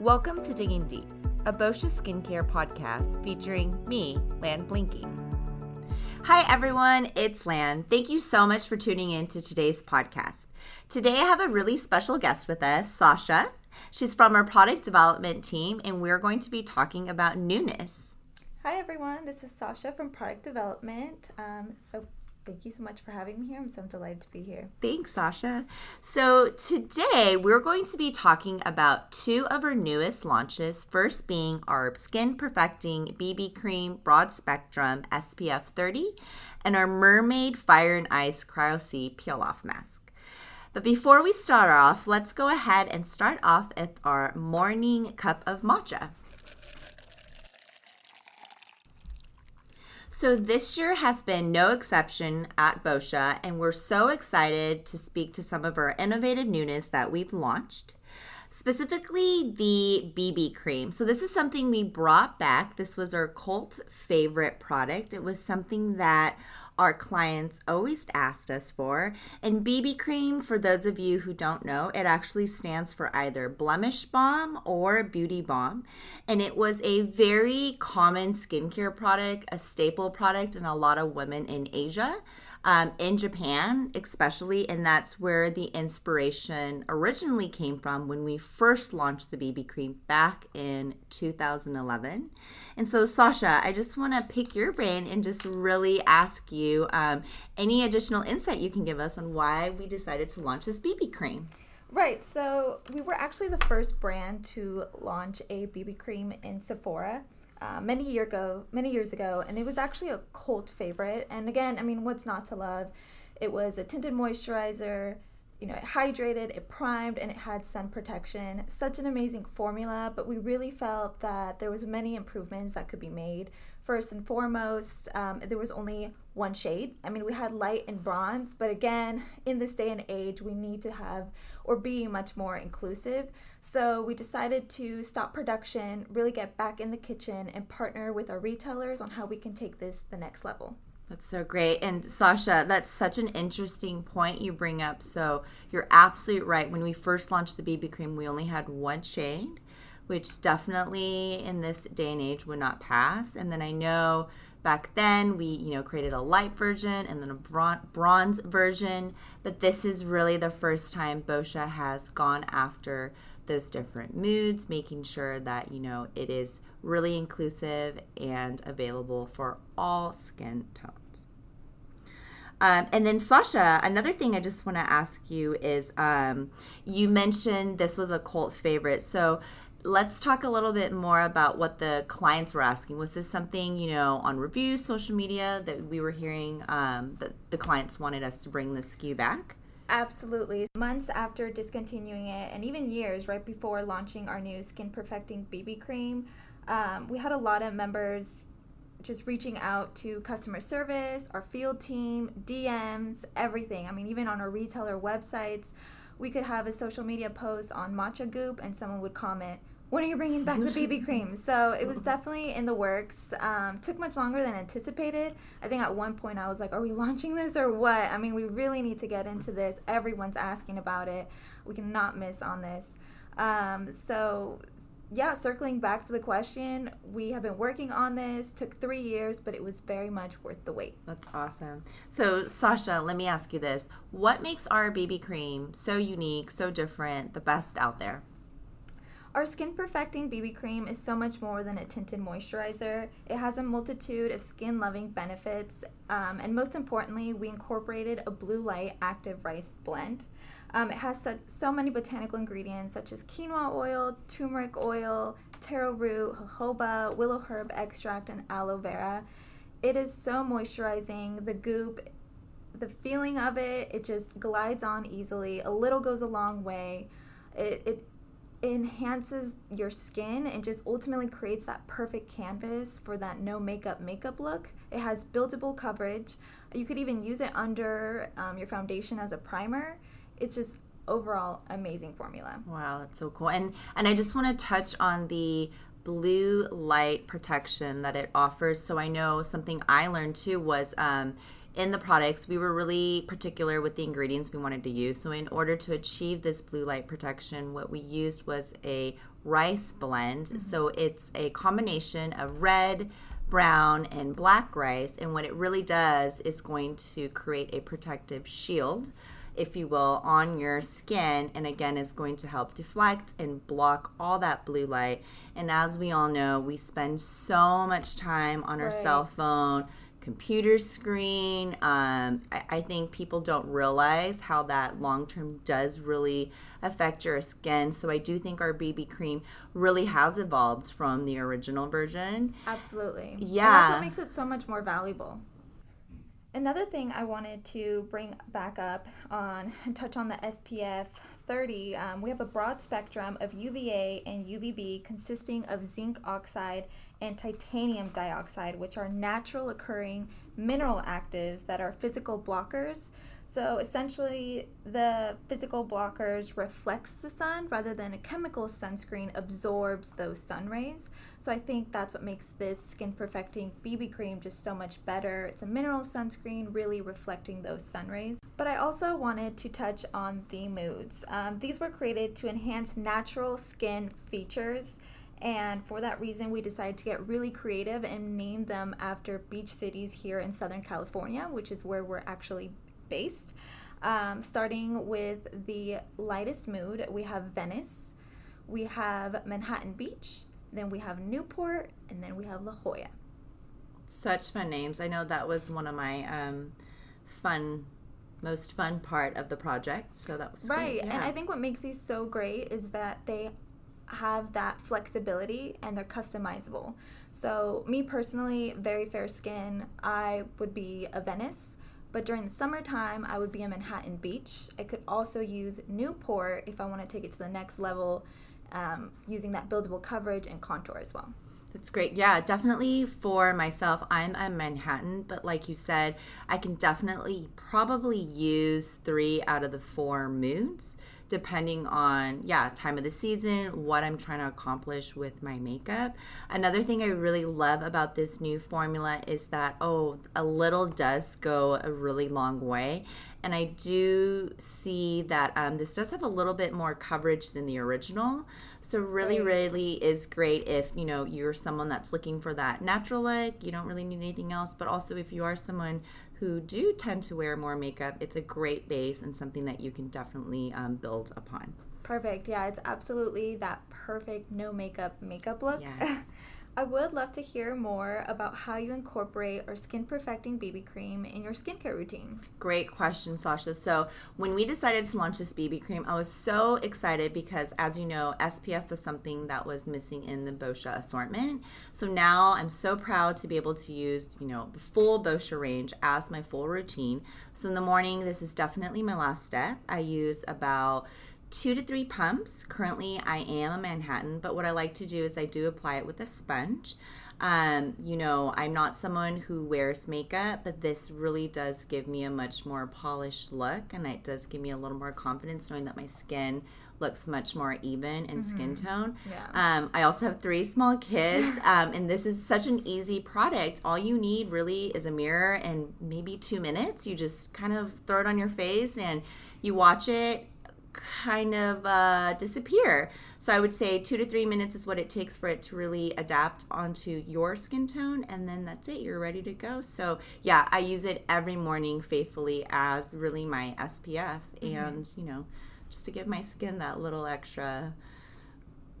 Welcome to Digging Deep, a Boscia skincare podcast featuring me, Lan Blinky. Hi, everyone. It's Lan. Thank you so much for tuning in to today's podcast. Today, I have a really special guest with us, Sasha. She's from our product development team, and we're going to be talking about newness. Hi, everyone. This is Sasha from Product Development. Um, so, Thank you so much for having me here. I'm so delighted to be here. Thanks, Sasha. So, today we're going to be talking about two of our newest launches. First, being our Skin Perfecting BB Cream Broad Spectrum SPF 30 and our Mermaid Fire and Ice Cryo C Peel Off Mask. But before we start off, let's go ahead and start off with our morning cup of matcha. So, this year has been no exception at Boscia, and we're so excited to speak to some of our innovative newness that we've launched. Specifically, the BB cream. So, this is something we brought back. This was our cult favorite product. It was something that our clients always asked us for. And BB cream, for those of you who don't know, it actually stands for either blemish balm or beauty balm. And it was a very common skincare product, a staple product in a lot of women in Asia um, in Japan, especially, and that's where the inspiration originally came from when we first launched the BB cream back in 2011. And so, Sasha, I just want to pick your brain and just really ask you um, any additional insight you can give us on why we decided to launch this BB cream. Right. So we were actually the first brand to launch a BB cream in Sephora uh, many year ago, many years ago, and it was actually a cult favorite. And again, I mean, what's not to love? It was a tinted moisturizer. You know, it hydrated, it primed, and it had sun protection. Such an amazing formula, but we really felt that there was many improvements that could be made. First and foremost, um, there was only one shade. I mean, we had light and bronze, but again, in this day and age, we need to have or be much more inclusive. So we decided to stop production, really get back in the kitchen, and partner with our retailers on how we can take this the next level. That's so great. And Sasha, that's such an interesting point you bring up. So you're absolutely right. When we first launched the BB cream, we only had one shade, which definitely in this day and age would not pass. And then I know back then we you know created a light version and then a bronze version but this is really the first time boscia has gone after those different moods making sure that you know it is really inclusive and available for all skin tones um, and then Sasha, another thing I just want to ask you is um, you mentioned this was a cult favorite. So let's talk a little bit more about what the clients were asking. Was this something, you know, on reviews, social media that we were hearing um, that the clients wanted us to bring the SKU back? Absolutely. Months after discontinuing it, and even years right before launching our new Skin Perfecting BB Cream, um, we had a lot of members just reaching out to customer service, our field team, DMs, everything. I mean, even on our retailer websites, we could have a social media post on Matcha Goop, and someone would comment, when are you bringing back the BB cream? So it was definitely in the works. Um, took much longer than anticipated. I think at one point I was like, are we launching this or what? I mean, we really need to get into this. Everyone's asking about it. We cannot miss on this. Um, so yeah, circling back to the question, we have been working on this. Took three years, but it was very much worth the wait. That's awesome. So, Sasha, let me ask you this: What makes our BB cream so unique, so different, the best out there? Our Skin Perfecting BB Cream is so much more than a tinted moisturizer. It has a multitude of skin loving benefits, um, and most importantly, we incorporated a blue light active rice blend. Um, it has so, so, many botanical ingredients such as quinoa oil, turmeric oil, taro root, jojoba, willow herb extract, and aloe vera. It is so moisturizing. The goop, the feeling of it, it just glides on easily. A little goes a long way. It, it enhances your skin and just ultimately creates that perfect canvas for that no makeup makeup look. It has buildable coverage. You could even use it under um, your foundation as a primer. It's just overall amazing formula. Wow, that's so cool. And and I just want to touch on the blue light protection that it offers. So I know something I learned too was um, in the products, we were really particular with the ingredients we wanted to use. So, in order to achieve this blue light protection, what we used was a rice blend. Mm-hmm. So, it's a combination of red, brown, and black rice. And what it really does is going to create a protective shield if you will, on your skin, and again, is going to help deflect and block all that blue light. And as we all know, we spend so much time on our cell phone, computer screen. Um, I, I, think people don't realize how that long term does really affect your skin. So I do think our BB cream really has evolved from the original version. Absolutely. Yeah. And that's what makes it so much more valuable. Another thing I wanted to bring back up on and touch on the SPF 30, um, we have a broad spectrum of UVA and UVB consisting of zinc oxide and titanium dioxide, which are natural occurring mineral actives that are physical blockers so essentially, the physical blockers reflects the sun rather than a chemical sunscreen absorbs those sun rays. So I think that's what makes this skin perfecting BB cream just so much better. It's a mineral sunscreen, really reflecting those sun rays. But I also wanted to touch on the moods. Um, these were created to enhance natural skin features. And for that reason, we decided to get really creative and name them after beach cities here in Southern California, which is where we're actually based. Um, starting with the lightest mood, we have Venice, we have Manhattan Beach, then we have Newport, and then we have La Jolla. Such fun names. I know that was one of my um, fun, most fun part of the project. So that was right. Yeah. And I think what makes these so great is that they have that flexibility and they're customizable. So, me personally, very fair skin, I would be a Venice. But during the summertime, I would be a Manhattan Beach. I could also use Newport if I want to take it to the next level, um, using that buildable coverage and contour as well. That's great. Yeah, definitely for myself, I'm a Manhattan, but like you said, I can definitely probably use three out of the four moods depending on yeah time of the season what i'm trying to accomplish with my makeup. Another thing i really love about this new formula is that oh a little does go a really long way and i do see that um, this does have a little bit more coverage than the original so really right. really is great if you know you're someone that's looking for that natural look you don't really need anything else but also if you are someone who do tend to wear more makeup, it's a great base and something that you can definitely um, build upon. Perfect. Yeah, it's absolutely that perfect no makeup makeup look. Yes. I would love to hear more about how you incorporate our skin perfecting BB cream in your skincare routine. Great question, Sasha. So, when we decided to launch this BB cream, I was so excited because, as you know, SPF was something that was missing in the Boscia assortment. So now I'm so proud to be able to use, you know, the full Boscia range as my full routine. So, in the morning, this is definitely my last step. I use about two to three pumps. Currently, I am a Manhattan, but what I like to do is I do apply it with a sponge. Um, you know, I'm not someone who wears makeup, but this really does give me a much more polished look, and it does give me a little more confidence knowing that my skin looks much more even in mm-hmm. skin tone. Yeah. Um, I also have three small kids, um, and this is such an easy product. All you need really is a mirror and maybe two minutes. You just kind of throw it on your face and you watch it kind of uh, disappear. So I would say two to three minutes is what it takes for it to really adapt onto your skin tone, and then that's it. You're ready to go. So yeah, I use it every morning faithfully as really my SPF, mm-hmm. and you know, just to give my skin that little extra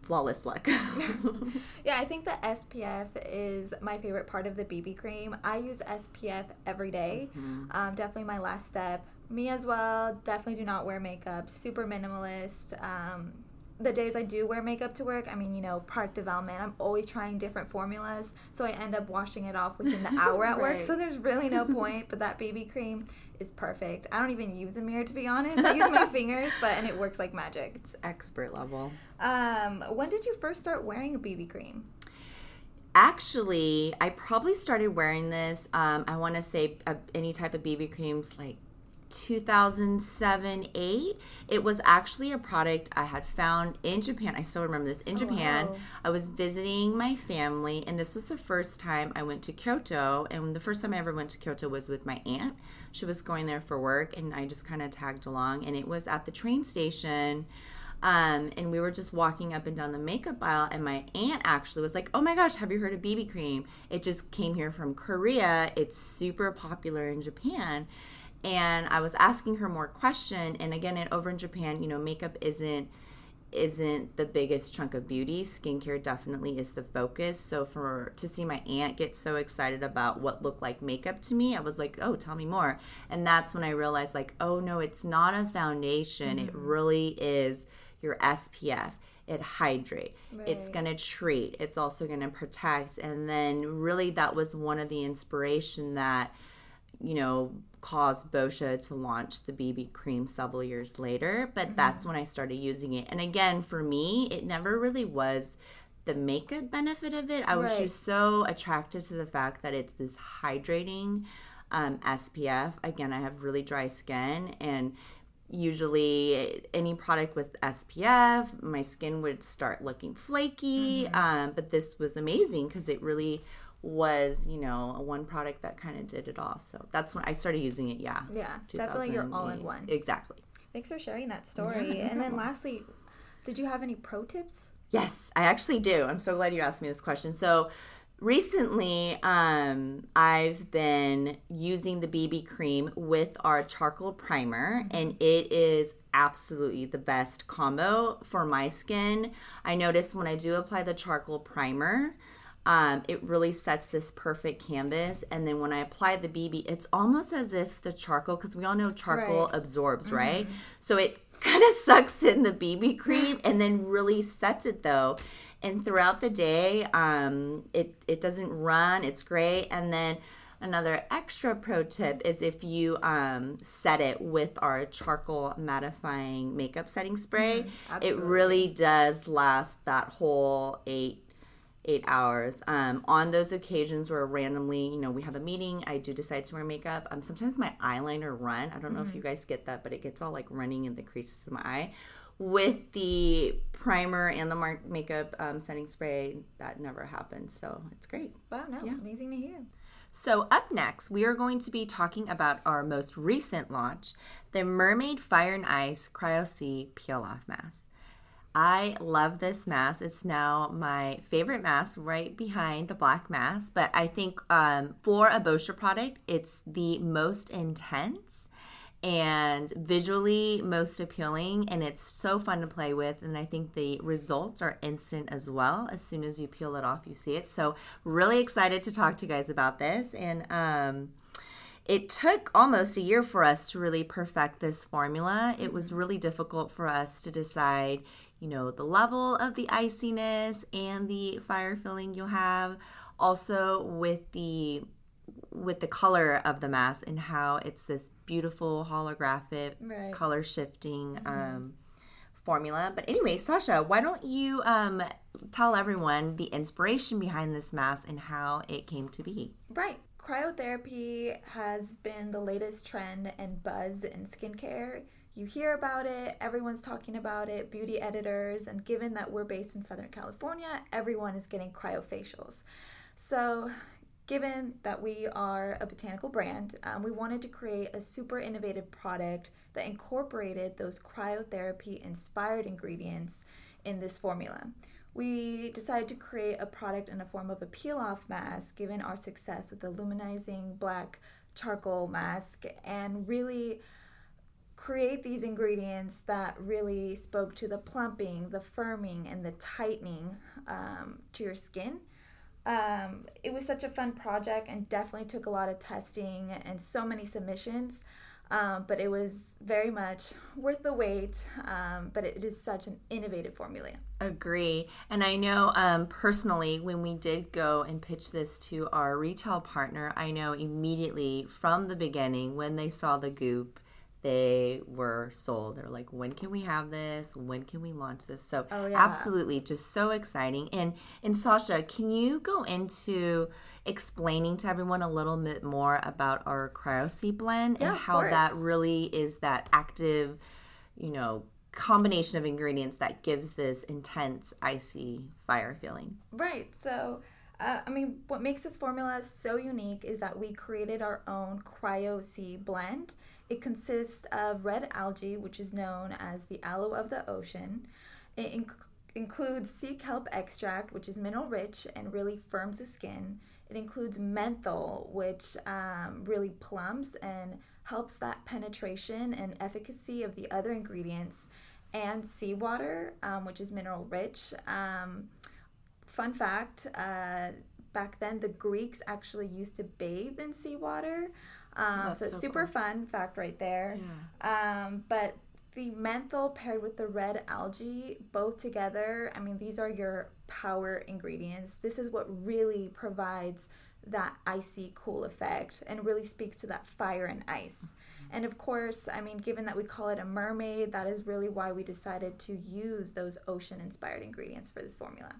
flawless look. yeah, I think the SPF is my favorite part of the BB cream. I use SPF every day. Mm-hmm. Um, definitely my last step me as well. Definitely do not wear makeup. Super minimalist. Um, the days I do wear makeup to work, I mean, you know, product development, I'm always trying different formulas. So I end up washing it off within the hour at right. work. So there's really no point. But that BB cream is perfect. I don't even use a mirror to be honest. I use my fingers, but and it works like magic. It's expert level. Um, when did you first start wearing a BB cream? Actually, I probably started wearing this. Um, I want to say uh, any type of BB creams like 2007 8 it was actually a product i had found in japan i still remember this in japan wow. i was visiting my family and this was the first time i went to kyoto and the first time i ever went to kyoto was with my aunt she was going there for work and i just kind of tagged along and it was at the train station um, and we were just walking up and down the makeup aisle, and my aunt actually was like, "Oh my gosh, have you heard of BB cream? It just came here from Korea. It's super popular in Japan." And I was asking her more question, and again, in, over in Japan, you know, makeup isn't isn't the biggest chunk of beauty. Skincare definitely is the focus. So for to see my aunt get so excited about what looked like makeup to me, I was like, "Oh, tell me more." And that's when I realized like, "Oh no, it's not a foundation. It mm-hmm. really is your SPF. It hydrate. It's going to treat. It's also going to protect. And then really that was one of the inspiration that you know caused Boscia to launch the BB cream several years later, but that's when I started using it. And again, for me, it never really was the makeup benefit of it. I was Right. just so attracted to the fact that it's this hydrating um, SPF. Again, I have really dry skin, and usually any product with SPF, my skin would start looking flaky. Um, but this was amazing because it really was, you know, a one product that kind of did it all. So that's when I started using it. Yeah. Yeah, definitely you're all in one. Exactly. Thanks for sharing that story. Yeah, and then lastly, did you have any pro tips? Yes, I actually do. I'm so glad you asked me this question. So recently, um, I've been using the BB cream with our charcoal primer, and it is absolutely the best combo for my skin. I notice when I do apply the charcoal primer, um, it really sets this perfect canvas. And then when I apply the BB, it's almost as if the charcoal, because we all know charcoal Right. absorbs, right? So it kind of sucks in the BB cream and then really sets it though. And throughout the day, um, it it doesn't run. It's great. And then another extra pro tip is if you um, set it with our charcoal mattifying makeup setting spray, it really does last that whole eight eight hours. Um, on those occasions where randomly, you know, we have a meeting, I do decide to wear makeup. Um, sometimes my eyeliner run. I don't know if you guys get that, but it gets all like running in the creases of my eye. With the primer and the mar- makeup um, setting spray, that never happens. So it's great. Wow, no, Yeah. amazing to hear. So, up next, we are going to be talking about our most recent launch, the Mermaid Fire and Ice Cryo C Peel Off Mask. I love this mask. It's now my favorite mask, right behind the black mask. But I think um, for a Boscia product, it's the most intense and visually most appealing and it's so fun to play with and i think the results are instant as well as soon as you peel it off you see it so really excited to talk to you guys about this and um it took almost a year for us to really perfect this formula. It was really difficult for us to decide, you know, the level of the iciness and the fire filling you'll have. Also with the with the color of the mask and how it's this beautiful holographic Right. color shifting um, formula. But anyway, Sasha, why don't you um, tell everyone the inspiration behind this mask and how it came to be? Right. Cryotherapy has been the latest trend and buzz in skincare. You hear about it, everyone's talking about it, beauty editors, and given that we're based in Southern California, everyone is getting cryofacials. So, given that we are a botanical brand, um, we wanted to create a super innovative product that incorporated those cryotherapy inspired ingredients in this formula. We decided to create a product in the form of a peel off mask, given our success with the luminizing black charcoal mask, and really create these ingredients that really spoke to the plumping, the firming, and the tightening um, to your skin. Um, it was such a fun project and definitely took a lot of testing and so many submissions. Um, but it was very much worth the wait. Um, but it is such an innovative formula. Agree. And I know um, personally, when we did go and pitch this to our retail partner, I know immediately from the beginning when they saw the goop, they were sold. They're like, when can we have this? When can we launch this? So Oh, yeah. absolutely, just so exciting. And and Sasha, can you go into explaining to everyone a little bit more about our CryoC blend Yeah, and how that really is that active, you know, combination of ingredients that gives this intense icy fire feeling. Right. So, uh, I mean, what makes this formula so unique is that we created our own Cryo C blend. It consists of red algae, which is known as the aloe of the ocean. It inc- includes sea kelp extract, which is mineral rich and really firms the skin. It includes menthol, which um, really plumps and helps that penetration and efficacy of the other ingredients, and seawater, um, which is mineral rich. Um, fun fact uh, back then the greeks actually used to bathe in seawater um, so it's so super cool. fun fact right there. Um, but the menthol paired with the red algae both together i mean these are your power ingredients. This is what really provides that icy cool effect and really speaks to that fire and ice. And of course i mean given that we call it a mermaid that is really why we decided to use those ocean inspired ingredients for this formula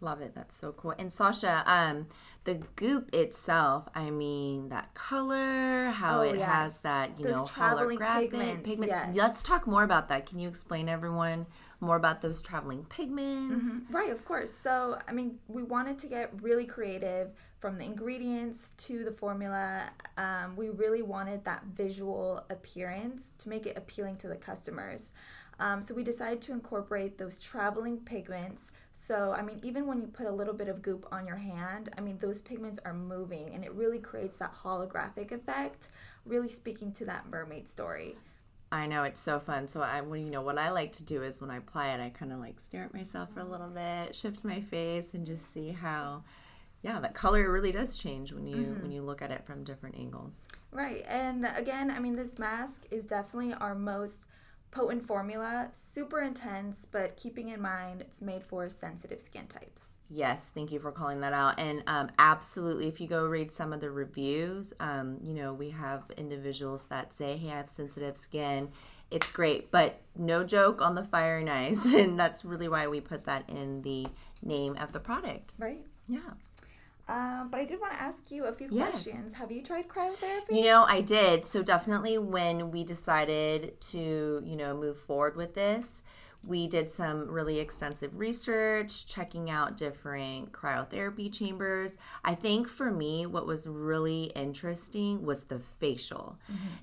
Love it. That's so cool. And Sasha, um, the goop itself, I mean, that color, how Oh, it yes. has that, you Those know, traveling holographic pigments, yes. Let's talk more about that. Can you explain everyone more about those traveling pigments? Right, of course. So, I mean, we wanted to get really creative from the ingredients to the formula. Um, we really wanted that visual appearance to make it appealing to the customers. Um, so, we decided to incorporate those traveling pigments. So, I mean, even when you put a little bit of goop on your hand, I mean, those pigments are moving and it really creates that holographic effect, really speaking to that mermaid story. I know it's so fun. So I, when you know, what I like to do is when I apply it, I kind of like stare at myself for a little bit, shift my face, and just see how, yeah, that color really does change when you mm-hmm. when you look at it from different angles. Right. And again, I mean, this mask is definitely our most potent formula, super intense, but keeping in mind it's made for sensitive skin types. Yes, thank you for calling that out. And um, absolutely, if you go read some of the reviews, um, you know, we have individuals that say, hey, I have sensitive skin. It's great, but no joke on the fire and ice. And that's really why we put that in the name of the product. Right. Yeah. Um, but I did want to ask you a few Yes. questions. Have you tried cryotherapy? You know, I did. So definitely when we decided to, you know, move forward with this, we did some really extensive research, checking out different cryotherapy chambers. I think for me, what was really interesting was the facial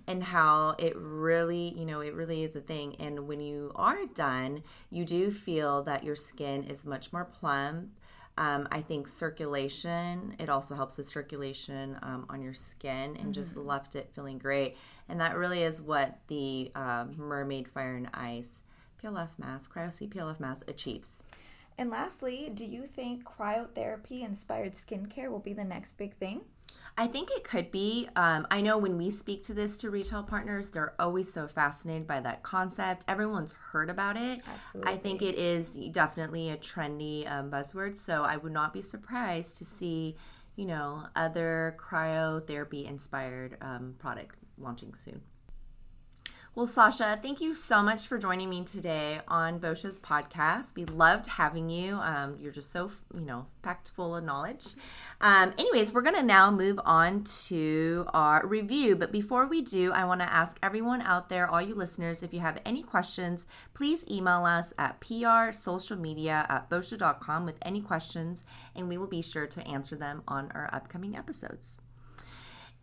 and how it really, you know, it really is a thing. And when you are done, you do feel that your skin is much more plump. Um, I think circulation, it also helps with circulation um, on your skin and just left it feeling great. And that really is what the uh, Mermaid Fire and Ice PLF mask, Cryo C PLF mask achieves. And lastly, do you think cryotherapy inspired skincare will be the next big thing? I think it could be. Um, I know when we speak to this to retail partners, they're always so fascinated by that concept. Everyone's heard about it. I think it is definitely a trendy um, buzzword. So I would not be surprised to see, you know, other cryotherapy inspired um, product launching soon. Well, Sasha, thank you so much for joining me today on Boscia's podcast. We loved having you. Um, you're just so, you know, packed full of knowledge. Um, anyways, we're going to now move on to our review. But before we do, I want to ask everyone out there, all you listeners, if you have any questions, please email us at prsocialmedia at boscia.com with any questions, and we will be sure to answer them on our upcoming episodes.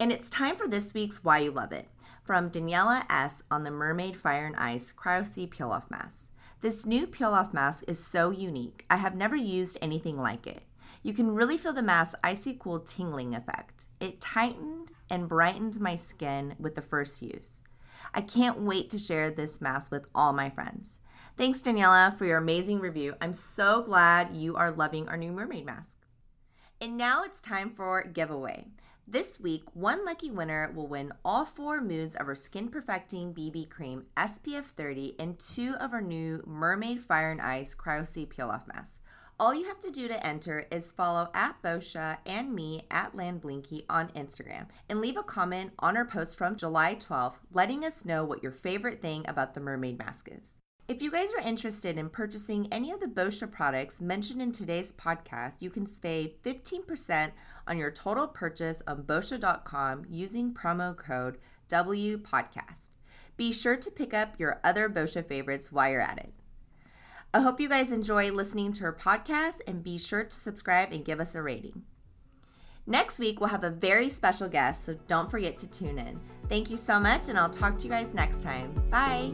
And it's time for this week's Why You Love It from Daniela S. on the Mermaid Fire and Ice Cryo C Peel Off Mask. This new peel off mask is so unique. I have never used anything like it. You can really feel the mask's icy cool tingling effect. It tightened and brightened my skin with the first use. I can't wait to share this mask with all my friends. Thanks, Daniela, for your amazing review. I'm so glad you are loving our new mermaid mask. And now it's time for giveaway. This week, one lucky winner will win all four moods of our skin perfecting BB cream SPF 30 and two of our new Mermaid Fire and Ice Cryo C peel off masks. All you have to do to enter is follow at Boscia and me at Landblinky on Instagram and leave a comment on our post from July 12th letting us know what your favorite thing about the mermaid mask is. If you guys are interested in purchasing any of the Boscia products mentioned in today's podcast, you can save 15% on your total purchase on Boscia.com using promo code WPODCAST. Be sure to pick up your other Boscia favorites while you're at it. I hope you guys enjoy listening to her podcast and be sure to subscribe and give us a rating. Next week, we'll have a very special guest, so don't forget to tune in. Thank you so much, and I'll talk to you guys next time. Bye.